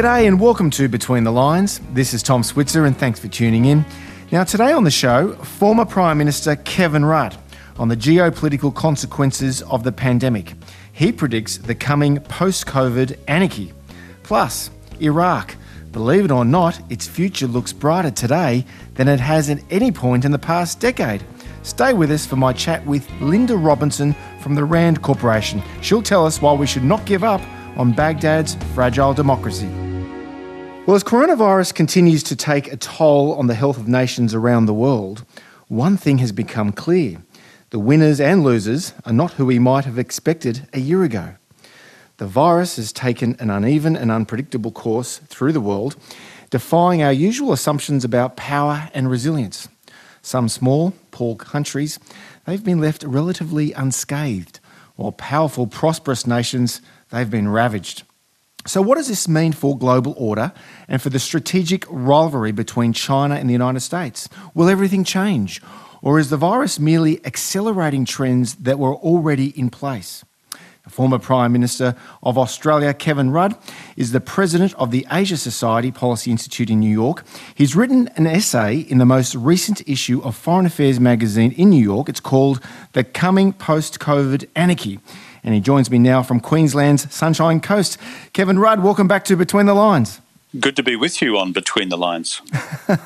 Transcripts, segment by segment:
G'day and welcome to Between the Lines. This is Tom Switzer and thanks for tuning in. Now, today on the show, former Prime Minister Kevin Rudd on the geopolitical consequences of the pandemic. He predicts the coming post COVID anarchy. Plus, Iraq. Believe it or not, its future looks brighter today than it has at any point in the past decade. Stay with us for my chat with Linda Robinson from the RAND Corporation. She'll tell us why we should not give up on Baghdad's fragile democracy. Well, as coronavirus continues to take a toll on the health of nations around the world, one thing has become clear the winners and losers are not who we might have expected a year ago. The virus has taken an uneven and unpredictable course through the world, defying our usual assumptions about power and resilience. Some small, poor countries, they've been left relatively unscathed, while powerful, prosperous nations, they've been ravaged. So, what does this mean for global order and for the strategic rivalry between China and the United States? Will everything change? Or is the virus merely accelerating trends that were already in place? The former Prime Minister of Australia, Kevin Rudd, is the president of the Asia Society Policy Institute in New York. He's written an essay in the most recent issue of Foreign Affairs magazine in New York. It's called The Coming Post COVID Anarchy. And he joins me now from Queensland's Sunshine Coast. Kevin Rudd, welcome back to Between the Lines. Good to be with you on Between the Lines.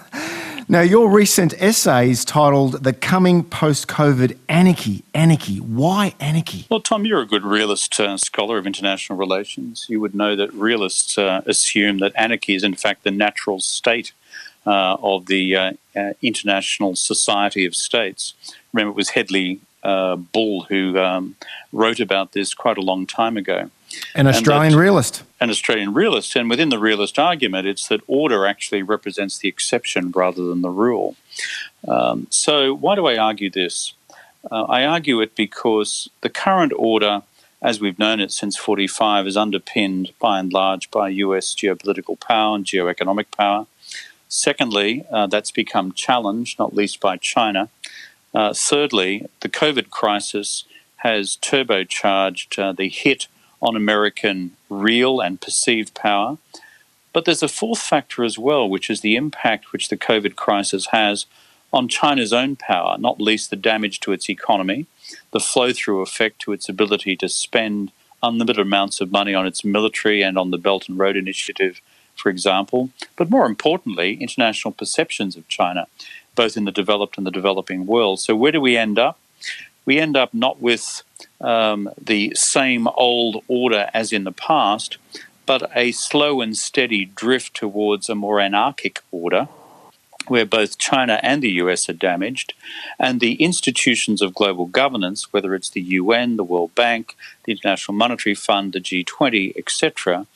Now, your recent essay is titled The Coming Post COVID Anarchy. Anarchy. Why anarchy? Well, Tom, you're a good realist uh, scholar of international relations. You would know that realists uh, assume that anarchy is, in fact, the natural state uh, of the uh, uh, international society of states. Remember, it was Hedley uh, Bull who um, wrote about this quite a long time ago. An Australian that, realist. An Australian realist. And within the realist argument, it's that order actually represents the exception rather than the rule. Um, so, why do I argue this? Uh, I argue it because the current order, as we've known it since 45, is underpinned by and large by US geopolitical power and geoeconomic power. Secondly, uh, that's become challenged, not least by China. Uh, thirdly, the COVID crisis has turbocharged uh, the hit on American real and perceived power. But there's a fourth factor as well, which is the impact which the COVID crisis has on China's own power, not least the damage to its economy, the flow through effect to its ability to spend unlimited amounts of money on its military and on the Belt and Road Initiative, for example, but more importantly, international perceptions of China, both in the developed and the developing world. So, where do we end up? We end up not with um, the same old order as in the past, but a slow and steady drift towards a more anarchic order where both China and the US are damaged, and the institutions of global governance, whether it's the UN, the World Bank, the International Monetary Fund, the G20, etc.,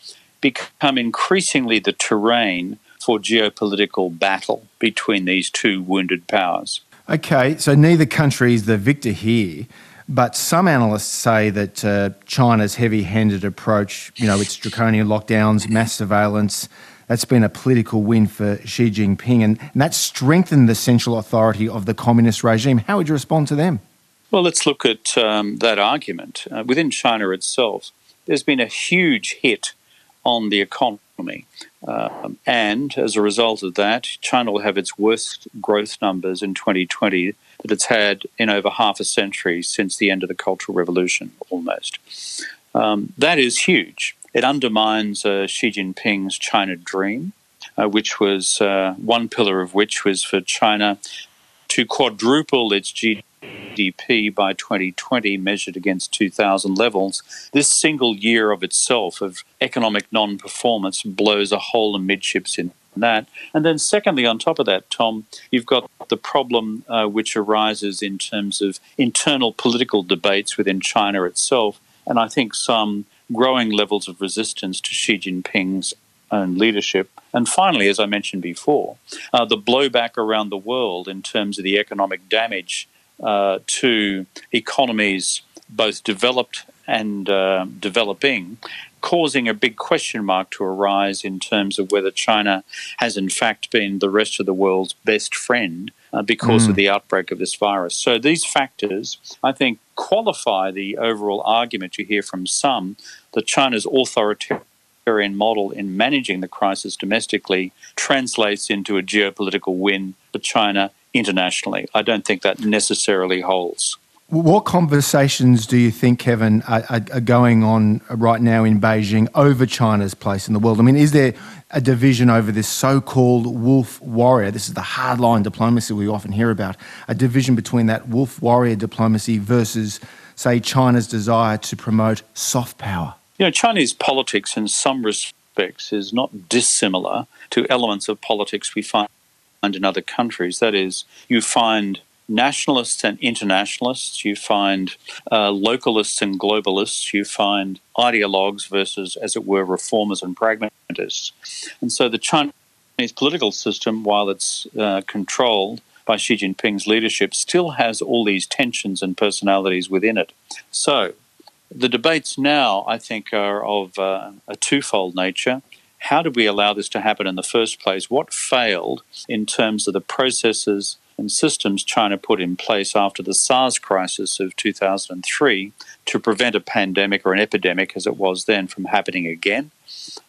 become increasingly the terrain for geopolitical battle between these two wounded powers. Okay, so neither country is the victor here. But some analysts say that uh, China's heavy handed approach, you know, its draconian lockdowns, mass surveillance, that's been a political win for Xi Jinping, and, and that strengthened the central authority of the communist regime. How would you respond to them? Well, let's look at um, that argument. Uh, within China itself, there's been a huge hit on the economy. Um, and as a result of that, China will have its worst growth numbers in 2020 that it's had in over half a century since the end of the Cultural Revolution, almost. Um, that is huge. It undermines uh, Xi Jinping's China dream, uh, which was uh, one pillar of which was for China to quadruple its GDP by 2020, measured against 2000 levels. This single year of itself of economic non performance blows a hole amidships in that. And then, secondly, on top of that, Tom, you've got the problem uh, which arises in terms of internal political debates within China itself, and I think some growing levels of resistance to Xi Jinping's own leadership. And finally, as I mentioned before, uh, the blowback around the world in terms of the economic damage uh, to economies both developed and uh, developing causing a big question mark to arise in terms of whether China has in fact been the rest of the world's best friend uh, because mm. of the outbreak of this virus. So these factors, I think, qualify the overall argument you hear from some that China's authoritarian authoritarian model in managing the crisis domestically translates into a geopolitical win for China internationally. I don't think that necessarily holds. What conversations do you think, Kevin, are, are, going on right now in Beijing over China's place in the world? I mean, is there a division over this so called wolf warrior? This is the hardline diplomacy we often hear about. A division between that wolf warrior diplomacy versus, say, China's desire to promote soft power? You know, Chinese politics in some respects is not dissimilar to elements of politics we find in other countries. That is, you find nationalists and internationalists, you find uh, localists and globalists, you find ideologues versus, as it were, reformers and pragmatists. And so the Chinese political system, while it's uh, controlled by Xi Jinping's leadership, still has all these tensions and personalities within it. So the debates now, I think, are of uh, a twofold nature. How did we allow this to happen in the first place? What failed in terms of the processes and systems China put in place after the SARS crisis of 2003 to prevent a pandemic or an epidemic, as it was then, from happening again.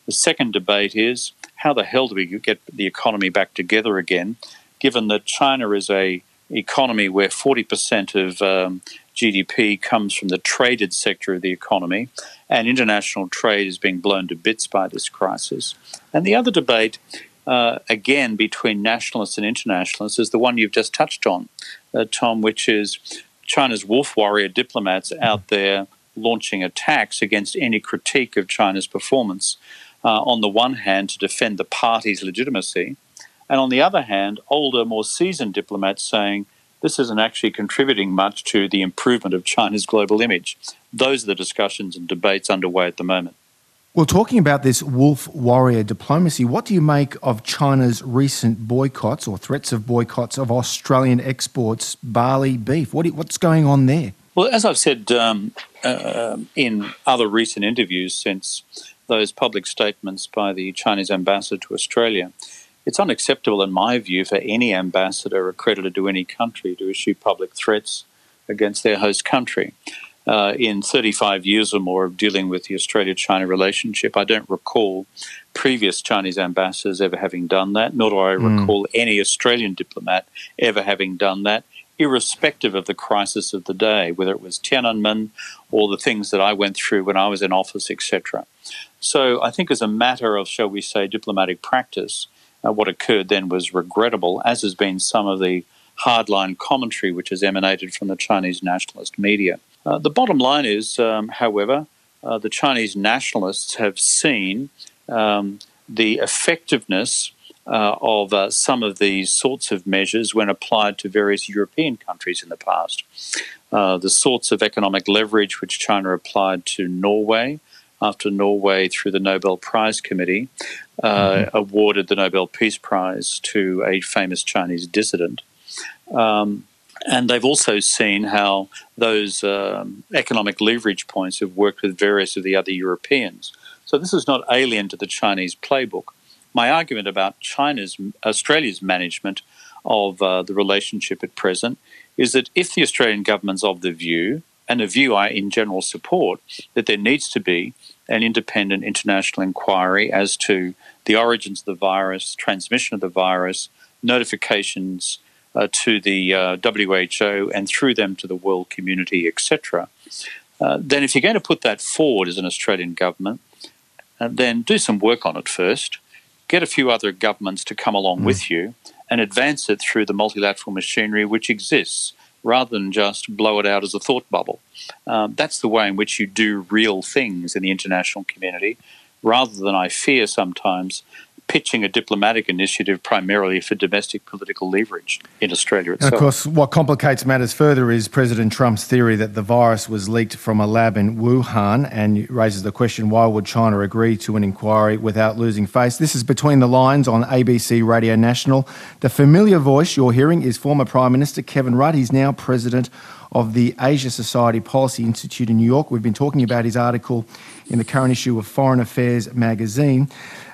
The second debate is how the hell do we get the economy back together again, given that China is a economy where 40% of um, GDP comes from the traded sector of the economy, and international trade is being blown to bits by this crisis. And the other debate uh, again between nationalists and internationalists is the one you've just touched on, uh, Tom, which is China's wolf warrior diplomats out there launching attacks against any critique of China's performance. Uh, on the one hand, to defend the party's legitimacy, and on the other hand, older, more seasoned diplomats saying this isn't actually contributing much to the improvement of China's global image. Those are the discussions and debates underway at the moment. Well, talking about this wolf warrior diplomacy, what do you make of China's recent boycotts or threats of boycotts of Australian exports barley beef? What, what's going on there? Well, as I've said um, uh, in other recent interviews since those public statements by the Chinese ambassador to Australia, it's unacceptable, in my view, for any ambassador accredited to any country to issue public threats against their host country uh, in 35 years or more of dealing with the Australia China relationship. I don't recall previous Chinese ambassadors ever having done that, nor do I mm. recall any Australian diplomat ever having done that, irrespective of the crisis of the day, whether it was Tiananmen or the things that I went through when I was in office, etc. So I think, as a matter of, shall we say, diplomatic practice, uh, what occurred then was regrettable, as has been some of the hardline commentary which has emanated from the Chinese nationalist media. Uh, the bottom line is, um, however, uh, the Chinese nationalists have seen um, the effectiveness uh, of uh, some of these sorts of measures when applied to various European countries in the past. Uh, the sorts of economic leverage which China applied to Norway after Norway, through the Nobel Prize Committee, mm-hmm. awarded the Nobel Peace Prize to a famous Chinese dissident. Um, and they've also seen how those um, economic leverage points have worked with various of the other Europeans. So this is not alien to the Chinese playbook. My argument about China's, Australia's management of uh, the relationship at present is that if the Australian government's of the view, and a view I in general support, that there needs to be an independent international inquiry as to the origins of the virus, transmission of the virus, notifications uh, to the uh, WHO and through them to the world community, etc., uh, then if you're going to put that forward as an Australian government, uh, then do some work on it first. Get a few other governments to come along mm. with you and advance it through the multilateral machinery which exists rather than just blow it out as a thought bubble. Um, that's the way in which you do real things in the international community rather than I fear sometimes pitching a diplomatic initiative primarily for domestic political leverage in Australia itself. And of course, what complicates matters further is President Trump's theory that the virus was leaked from a lab in Wuhan and raises the question why would China agree to an inquiry without losing face? This is Between the Lines on ABC Radio National. The familiar voice you're hearing is former Prime Minister Kevin Rudd. He's now President of the Asia Society Policy Institute in New York. We've been talking about his article in the current issue of Foreign Affairs magazine.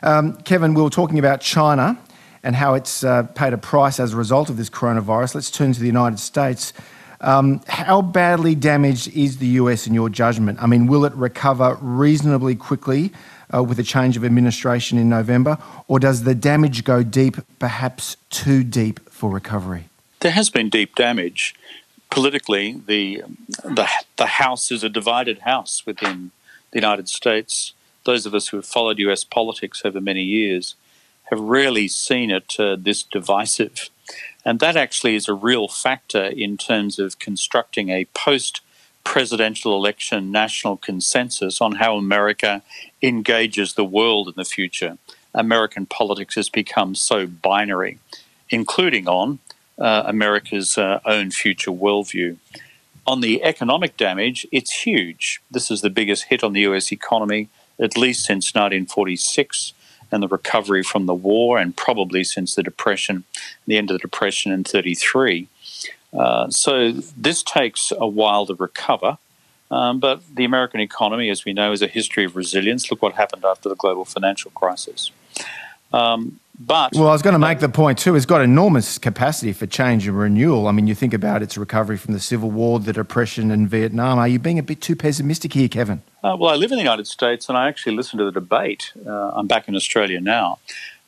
Um, Kevin, we were talking about China and how it's uh, paid a price as a result of this coronavirus. Let's turn to the United States. Um, how badly damaged is the US in your judgment? I mean, will it recover reasonably quickly uh, with a change of administration in November, or does the damage go deep, perhaps too deep for recovery? There has been deep damage. Politically, the, the, the House is a divided House within the United States. Those of us who have followed US politics over many years have rarely seen it uh, this divisive. And that actually is a real factor in terms of constructing a post presidential election national consensus on how America engages the world in the future. American politics has become so binary, including on uh, America's uh, own future worldview. On the economic damage, it's huge. This is the biggest hit on the US economy, at least since 1946 and the recovery from the war, and probably since the Depression, the end of the Depression in 33. Uh, so this takes a while to recover. Um, but the American economy, as we know, is a history of resilience. Look what happened after the global financial crisis. Um, but well, I was going to make the point too. It's got enormous capacity for change and renewal. I mean, you think about its recovery from the Civil War, the Depression, and Vietnam. Are you being a bit too pessimistic here, Kevin? Uh, well, I live in the United States, and I actually listen to the debate. Uh, I'm back in Australia now,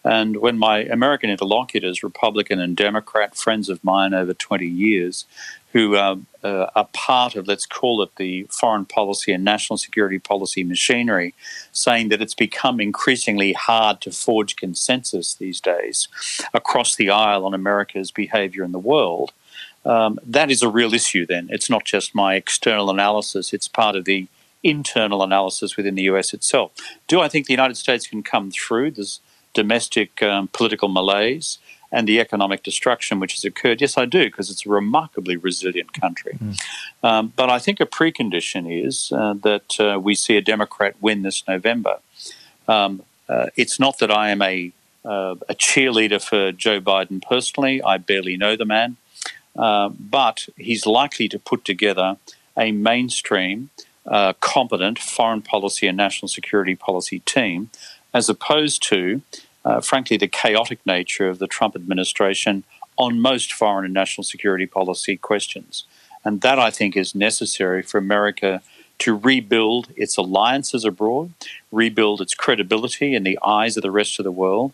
and when my American interlocutors, Republican and Democrat, friends of mine over 20 years, who uh, uh, are part of, let's call it the foreign policy and national security policy machinery, saying that it's become increasingly hard to forge consensus these days across the aisle on America's behavior in the world. Um, that is a real issue, then. It's not just my external analysis, it's part of the internal analysis within the US itself. Do I think the United States can come through this domestic um, political malaise? And the economic destruction which has occurred? Yes, I do, because it's a remarkably resilient country. Mm. Um, but I think a precondition is uh, that uh, we see a Democrat win this November. Um, uh, it's not that I am a, uh, a cheerleader for Joe Biden personally, I barely know the man, uh, but he's likely to put together a mainstream, uh, competent foreign policy and national security policy team, as opposed to uh, frankly, the chaotic nature of the Trump administration on most foreign and national security policy questions. And that, I think, is necessary for America to rebuild its alliances abroad, rebuild its credibility in the eyes of the rest of the world,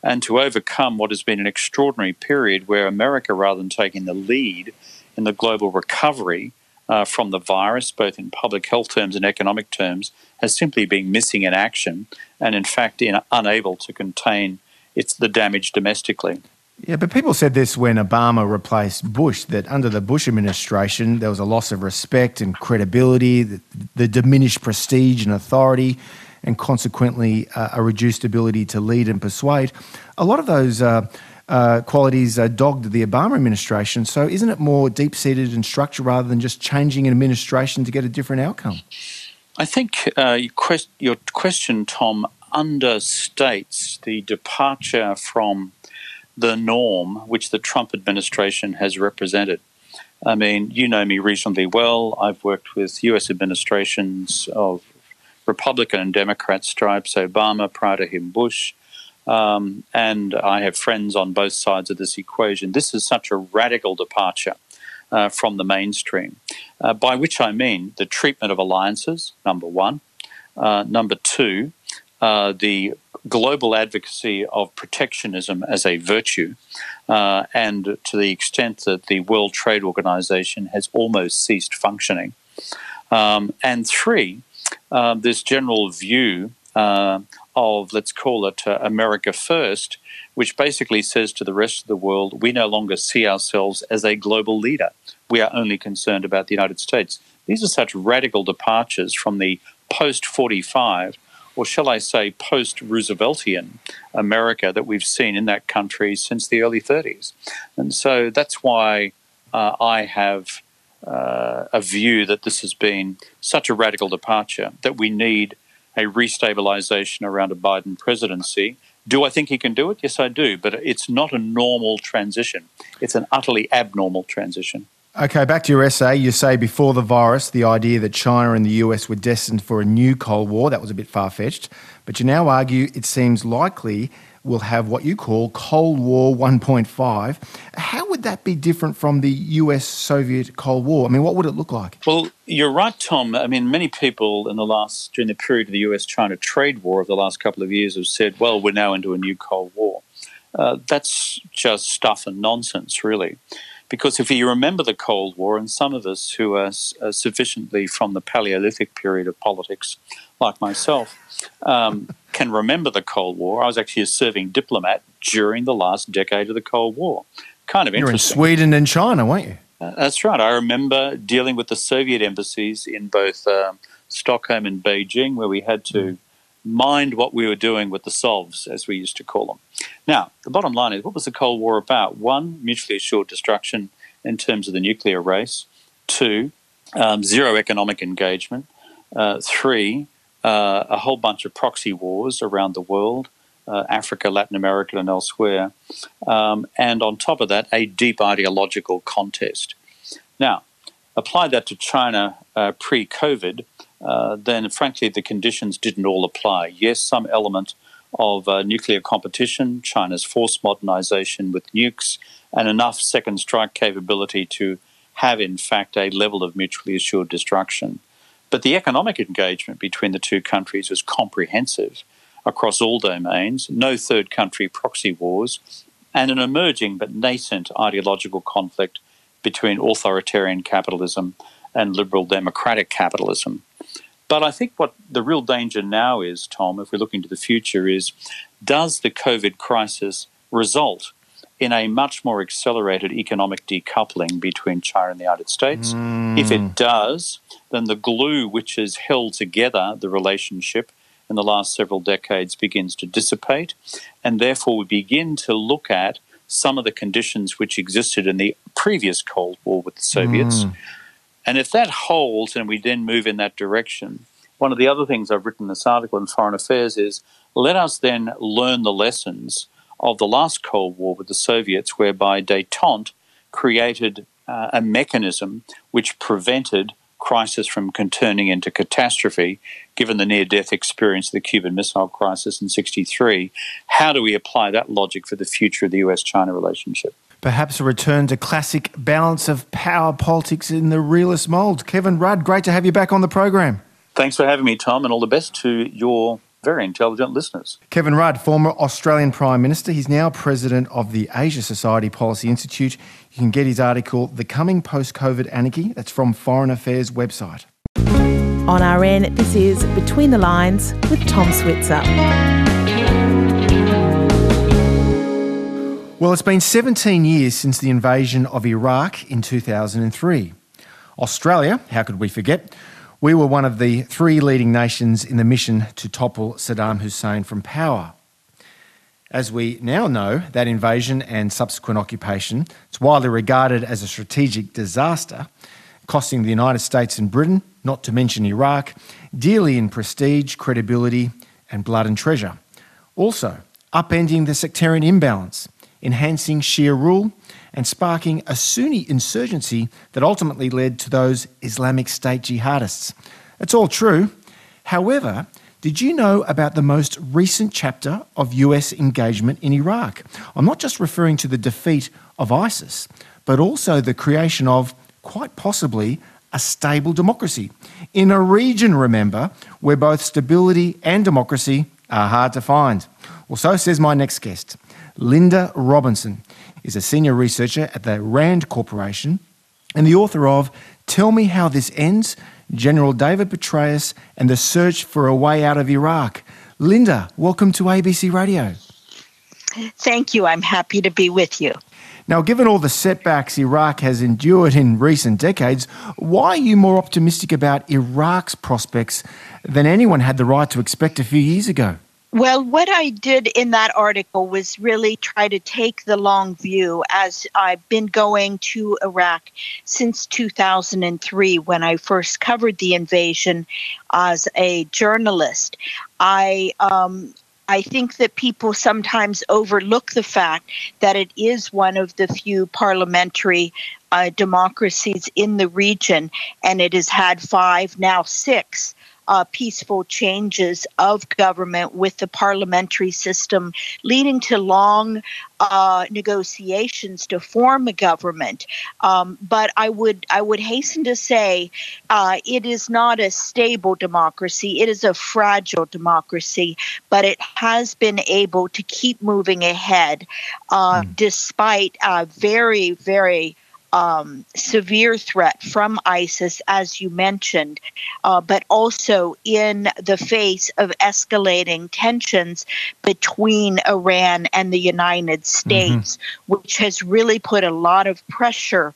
and to overcome what has been an extraordinary period where America, rather than taking the lead in the global recovery uh, from the virus, both in public health terms and economic terms, has simply been missing in action and, in fact, in, unable to contain its, the damage domestically. Yeah, but people said this when Obama replaced Bush that under the Bush administration, there was a loss of respect and credibility, the, the diminished prestige and authority, and consequently uh, a reduced ability to lead and persuade. A lot of those uh, uh, qualities uh, dogged the Obama administration. So, isn't it more deep seated in structure rather than just changing an administration to get a different outcome? I think uh, your question, Tom, understates the departure from the norm which the Trump administration has represented. I mean, you know me reasonably well. I've worked with US administrations of Republican and Democrat stripes, Obama, prior to him, Bush. Um, and I have friends on both sides of this equation. This is such a radical departure uh, from the mainstream, uh, by which I mean the treatment of alliances, number one. Uh, number two, uh, the global advocacy of protectionism as a virtue, uh, and to the extent that the World Trade Organization has almost ceased functioning. Um, and three, uh, this general view uh, of, let's call it uh, America First, which basically says to the rest of the world, we no longer see ourselves as a global leader. We are only concerned about the United States. These are such radical departures from the post 45, or shall I say post Rooseveltian America that we've seen in that country since the early 30s. And so that's why uh, I have uh, a view that this has been such a radical departure that we need a restabilization around a Biden presidency. Do I think he can do it? Yes, I do. But it's not a normal transition, it's an utterly abnormal transition. Okay, back to your essay. You say before the virus, the idea that China and the US were destined for a new Cold War, that was a bit far fetched. But you now argue it seems likely will have what you call Cold War 1.5. How would that be different from the US Soviet Cold War? I mean, what would it look like? Well, you're right, Tom. I mean, many people in the last, during the period of the US China trade war of the last couple of years have said, well, we're now into a new Cold War. Uh, that's just stuff and nonsense, really. Because if you remember the Cold War, and some of us who are, are sufficiently from the Paleolithic period of politics, like myself, um, can remember the Cold War. I was actually a serving diplomat during the last decade of the Cold War. Kind of You're interesting. You're in Sweden and China, weren't you? Uh, that's right. I remember dealing with the Soviet embassies in both um, Stockholm and Beijing, where we had to mm. Mind what we were doing with the Sovs, as we used to call them. Now, the bottom line is what was the Cold War about? One, mutually assured destruction in terms of the nuclear race. Two, um, zero economic engagement. Uh, three, uh, a whole bunch of proxy wars around the world. Uh, Africa, Latin America, and elsewhere. Um, and on top of that, a deep ideological contest. Now, apply that to China uh, pre COVID, uh, then frankly, the conditions didn't all apply. Yes, some element of uh, nuclear competition, China's forced modernization with nukes, and enough second strike capability to have, in fact, a level of mutually assured destruction. But the economic engagement between the two countries was comprehensive across all domains, no third country proxy wars, and an emerging but nascent ideological conflict between authoritarian capitalism and liberal democratic capitalism. But I think what the real danger now is, Tom, if we're looking to the future, is does the COVID crisis result in a much more accelerated economic decoupling between China and the United States? Mm. If it does, then the glue which has held together the relationship in the last several decades begins to dissipate, and therefore we begin to look at some of the conditions which existed in the previous Cold War with the Soviets. Mm. And if that holds and we then move in that direction, one of the other things I've written in this article in Foreign Affairs is let us then learn the lessons of the last Cold War with the Soviets, whereby detente created uh, a mechanism which prevented crisis from turning into catastrophe, given the near death experience of the Cuban Missile Crisis in 63. How do we apply that logic for the future of the US China relationship? Perhaps a return to classic balance of power politics in the realist mould. Kevin Rudd, great to have you back on the program. Thanks for having me, Tom, and all the best to your very intelligent listeners. Kevin Rudd, former Australian Prime Minister. He's now president of the Asia Society Policy Institute. You can get his article, The Coming Post COVID Anarchy. That's from Foreign Affairs website. On RN, this is Between the Lines with Tom Switzer. Well, it's been 17 years since the invasion of Iraq in 2003. Australia, how could we forget? We were one of the three leading nations in the mission to topple Saddam Hussein from power. As we now know, that invasion and subsequent occupation is widely regarded as a strategic disaster, costing the United States and Britain, not to mention Iraq, dearly in prestige, credibility, and blood and treasure. Also, upending the sectarian imbalance enhancing Shia rule, and sparking a Sunni insurgency that ultimately led to those Islamic State jihadists. It's all true. However, did you know about the most recent chapter of US engagement in Iraq? I'm not just referring to the defeat of ISIS, but also the creation of, quite possibly, a stable democracy. In a region, remember, where both stability and democracy are hard to find. Well, so says my next guest. Linda Robinson is a senior researcher at the RAND Corporation and the author of Tell Me How This Ends General David Petraeus and the Search for a Way Out of Iraq. Linda, welcome to ABC Radio. Thank you. I'm happy to be with you. Now, given all the setbacks Iraq has endured in recent decades, why are you more optimistic about Iraq's prospects than anyone had the right to expect a few years ago? Well, what I did in that article was really try to take the long view as I've been going to Iraq since 2003 when I first covered the invasion as a journalist. I um, I think that people sometimes overlook the fact that it is one of the few parliamentary uh, democracies in the region, and it has had five, now six uh, peaceful changes of government with the parliamentary system, leading to long uh, negotiations to form a government. Um, but I would I would hasten to say uh, it is not a stable democracy. It is a fragile democracy, but it has been able to keep moving ahead mm. despite very very um, severe threat from ISIS, as you mentioned, uh, but also in the face of escalating tensions between Iran and the United mm-hmm. States, mm-hmm. which has really put a lot of pressure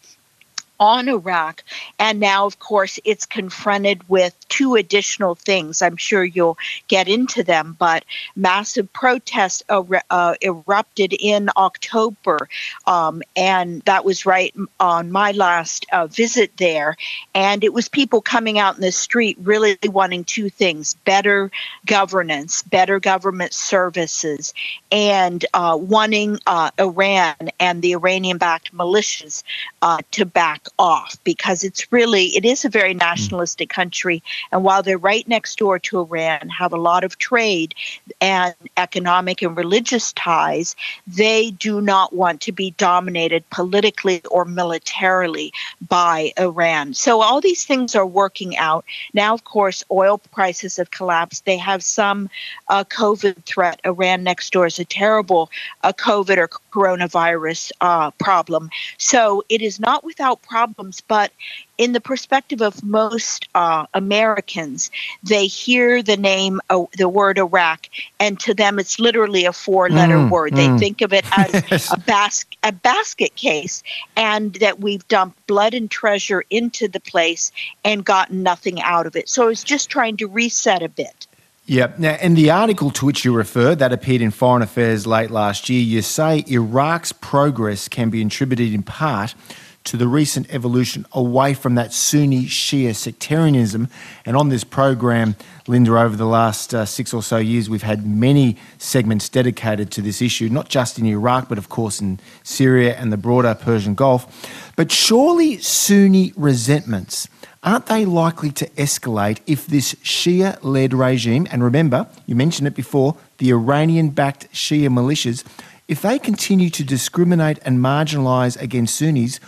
on Iraq. And now, of course, it's confronted with two additional things. I'm sure you'll get into them, but massive protests uh, erupted in October. Um, and that was right on my last uh, visit there. And it was people coming out in the street really wanting two things better governance, better government services, and uh, wanting uh, Iran and the Iranian backed militias uh, to back off because it's really it is a very nationalistic country. And while they're right next door to Iran have a lot of trade and economic and religious ties they do not want to be dominated politically or militarily by Iran. So all these things are working out. Now of course oil prices have collapsed. They have some uh, covid threat. Iran next door is a terrible uh, covid or coronavirus uh, problem. So it is not without problems, but in the perspective of most uh, Americans, they hear the name, uh, the word Iraq, and to them it's literally a four-letter mm, word. Mm. They think of it as a, bas- a basket case, and that we've dumped blood and treasure into the place and gotten nothing out of it. So it's just trying to reset a bit. Yeah. Now, in the article to which you refer, that appeared in Foreign Affairs late last year, you say Iraq's progress can be attributed in part to the recent evolution away from that Sunni Shia sectarianism. And on this program, Linda, over the last uh, six or so years, we've had many segments dedicated to this issue, not just in Iraq, but of course in Syria and the broader Persian Gulf. But surely Sunni resentments aren't they likely to escalate if this Shia led regime, and remember, you mentioned it before, the Iranian backed Shia militias, if they continue to discriminate and marginalise against Sunnis,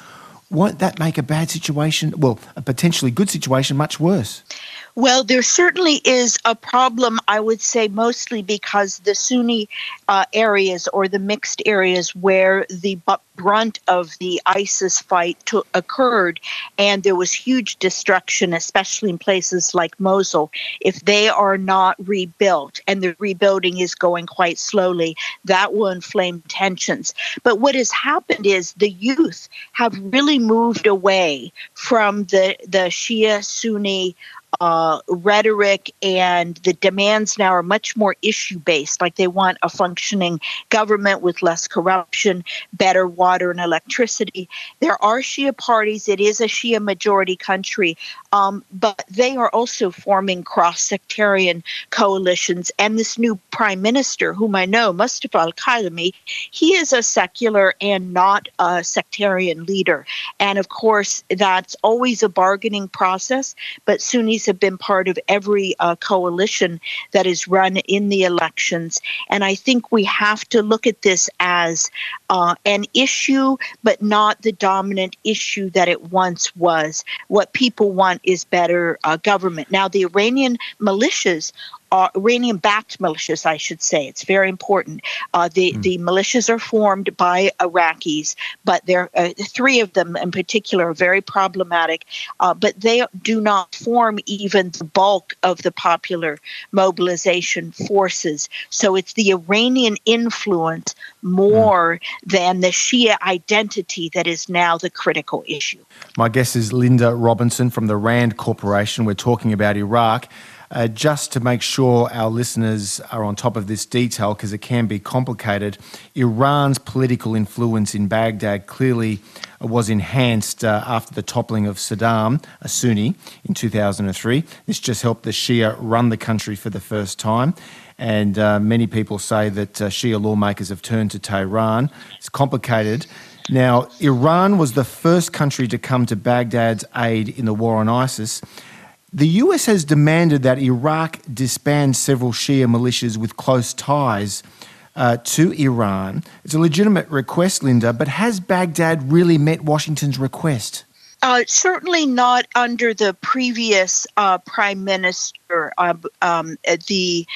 won't that make a bad situation, well, a potentially good situation, much worse? Well, there certainly is a problem, I would say, mostly because the Sunni uh, areas or the mixed areas where the brunt of the ISIS fight to- occurred, and there was huge destruction, especially in places like Mosul, if they are not rebuilt, and the rebuilding is going quite slowly, that will inflame tensions. But what has happened is the youth have really moved away from the, the Shia Sunni uh, rhetoric and the demands now are much more issue based. Like they want a functioning government with less corruption, better water and electricity. There are Shia parties. It is a Shia majority country, um, but they are also forming cross sectarian coalitions. And this new prime minister, whom I know, Mustafa al Kadhimi, he is a secular and not a sectarian leader. And of course, that's always a bargaining process, but Sunnis have been part of every uh, coalition that is run in the elections. And I think we have to look at this as uh, an issue, but not the dominant issue that it once was. What people want is better uh, government. Now, the Iranian militias uh, Iranian backed militias, I should say. It's very important. Uh, the, mm. the militias are formed by Iraqis, but there uh, three of them in particular are very problematic, uh, but they do not form even the bulk of the popular mobilization forces. So it's the Iranian influence more mm. than the Shia identity that is now the critical issue. My guest is Linda Robinson from the RAND Corporation. We're talking about Iraq. Uh, just to make sure our listeners are on top of this detail, because it can be complicated, Iran's political influence in Baghdad clearly was enhanced uh, after the toppling of Saddam, a Sunni, in 2003. This just helped the Shia run the country for the first time. And uh, many people say that uh, Shia lawmakers have turned to Tehran. It's complicated. Now, Iran was the first country to come to Baghdad's aid in the war on ISIS. The US has demanded that Iraq disband several Shia militias with close ties uh, to Iran. It's a legitimate request, Linda, but has Baghdad really met Washington's request? Uh, certainly not under the previous uh, prime minister. Uh, um, the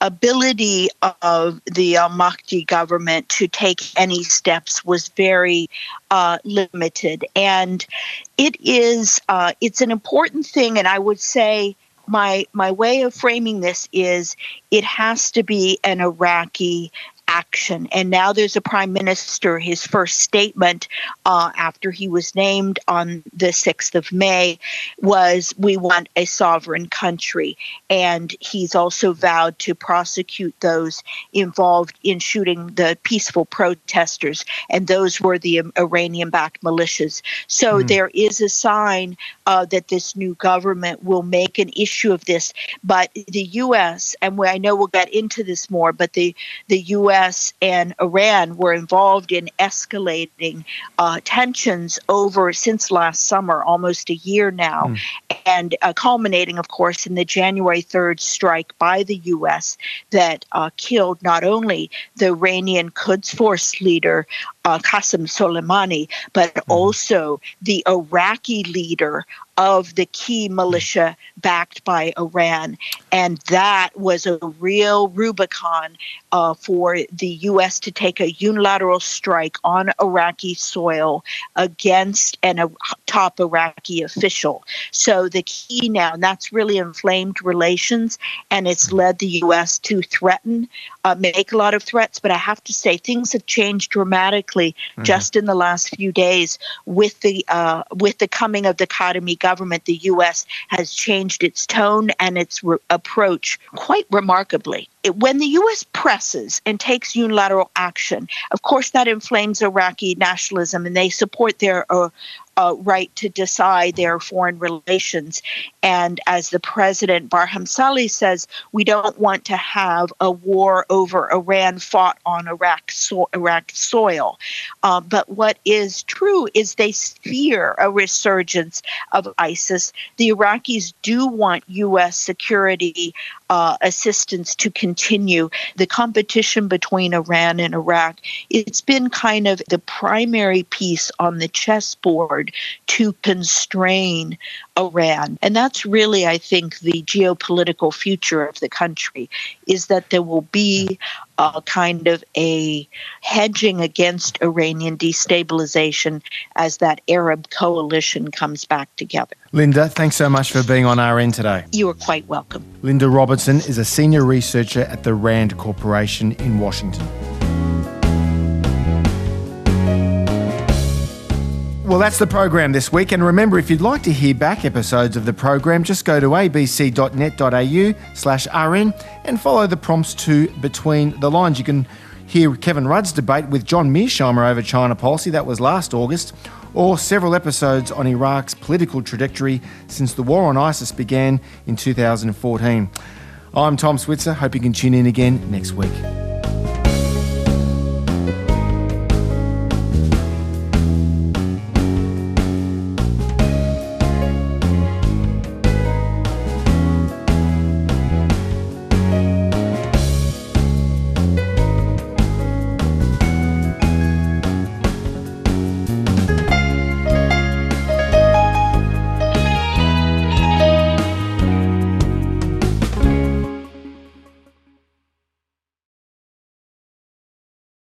ability of the Al Mahdi government to take any steps was very uh, limited, and it is uh, it's an important thing, and I would say my my way of framing this is it has to be an Iraqi action. And now there's a prime minister. His first statement uh, after he was named on the 6th of May was, We want a sovereign country. And he's also vowed to prosecute those involved in shooting the peaceful protesters. And those were the Iranian backed militias. So mm. there is a sign uh, that this new government will make an issue of this. But the U.S., and I know we'll get into this more, but the, the U.S. U.S. and Iran were involved in escalating uh, tensions over since last summer, almost a year now, mm. and uh, culminating, of course, in the January 3rd strike by the U.S. that uh, killed not only the Iranian Quds Force leader uh, Qasem Soleimani, but mm. also the Iraqi leader of the key militia backed by Iran. And that was a real Rubicon uh, for the U.S. to take a unilateral strike on Iraqi soil against an, a top Iraqi official. So the key now, and that's really inflamed relations, and it's led the U.S. to threaten, uh, make a lot of threats. But I have to say, things have changed dramatically mm-hmm. just in the last few days with the uh, with the coming of the Kadhimi government, the U.S. has changed its tone and its re- approach quite remarkably. When the U.S. presses and takes unilateral action, of course, that inflames Iraqi nationalism, and they support their uh, uh, right to decide their foreign relations. And as the president Barham Salih says, we don't want to have a war over Iran fought on Iraq, so- Iraq soil. Uh, but what is true is they fear a resurgence of ISIS. The Iraqis do want U.S. security uh, assistance to continue. The competition between Iran and Iraq, it's been kind of the primary piece on the chessboard to constrain Iran. And that's really, I think, the geopolitical future of the country is that there will be a kind of a hedging against Iranian destabilization as that Arab coalition comes back together. Linda, thanks so much for being on RN today. You are quite welcome. Linda Robertson is a senior researcher at the RAND Corporation in Washington. Well, that's the program this week. And remember, if you'd like to hear back episodes of the program, just go to abc.net.au slash rn and follow the prompts to Between the Lines. You can hear Kevin Rudd's debate with John Mearsheimer over China policy. That was last August. Or several episodes on Iraq's political trajectory since the war on ISIS began in 2014. I'm Tom Switzer. Hope you can tune in again next week.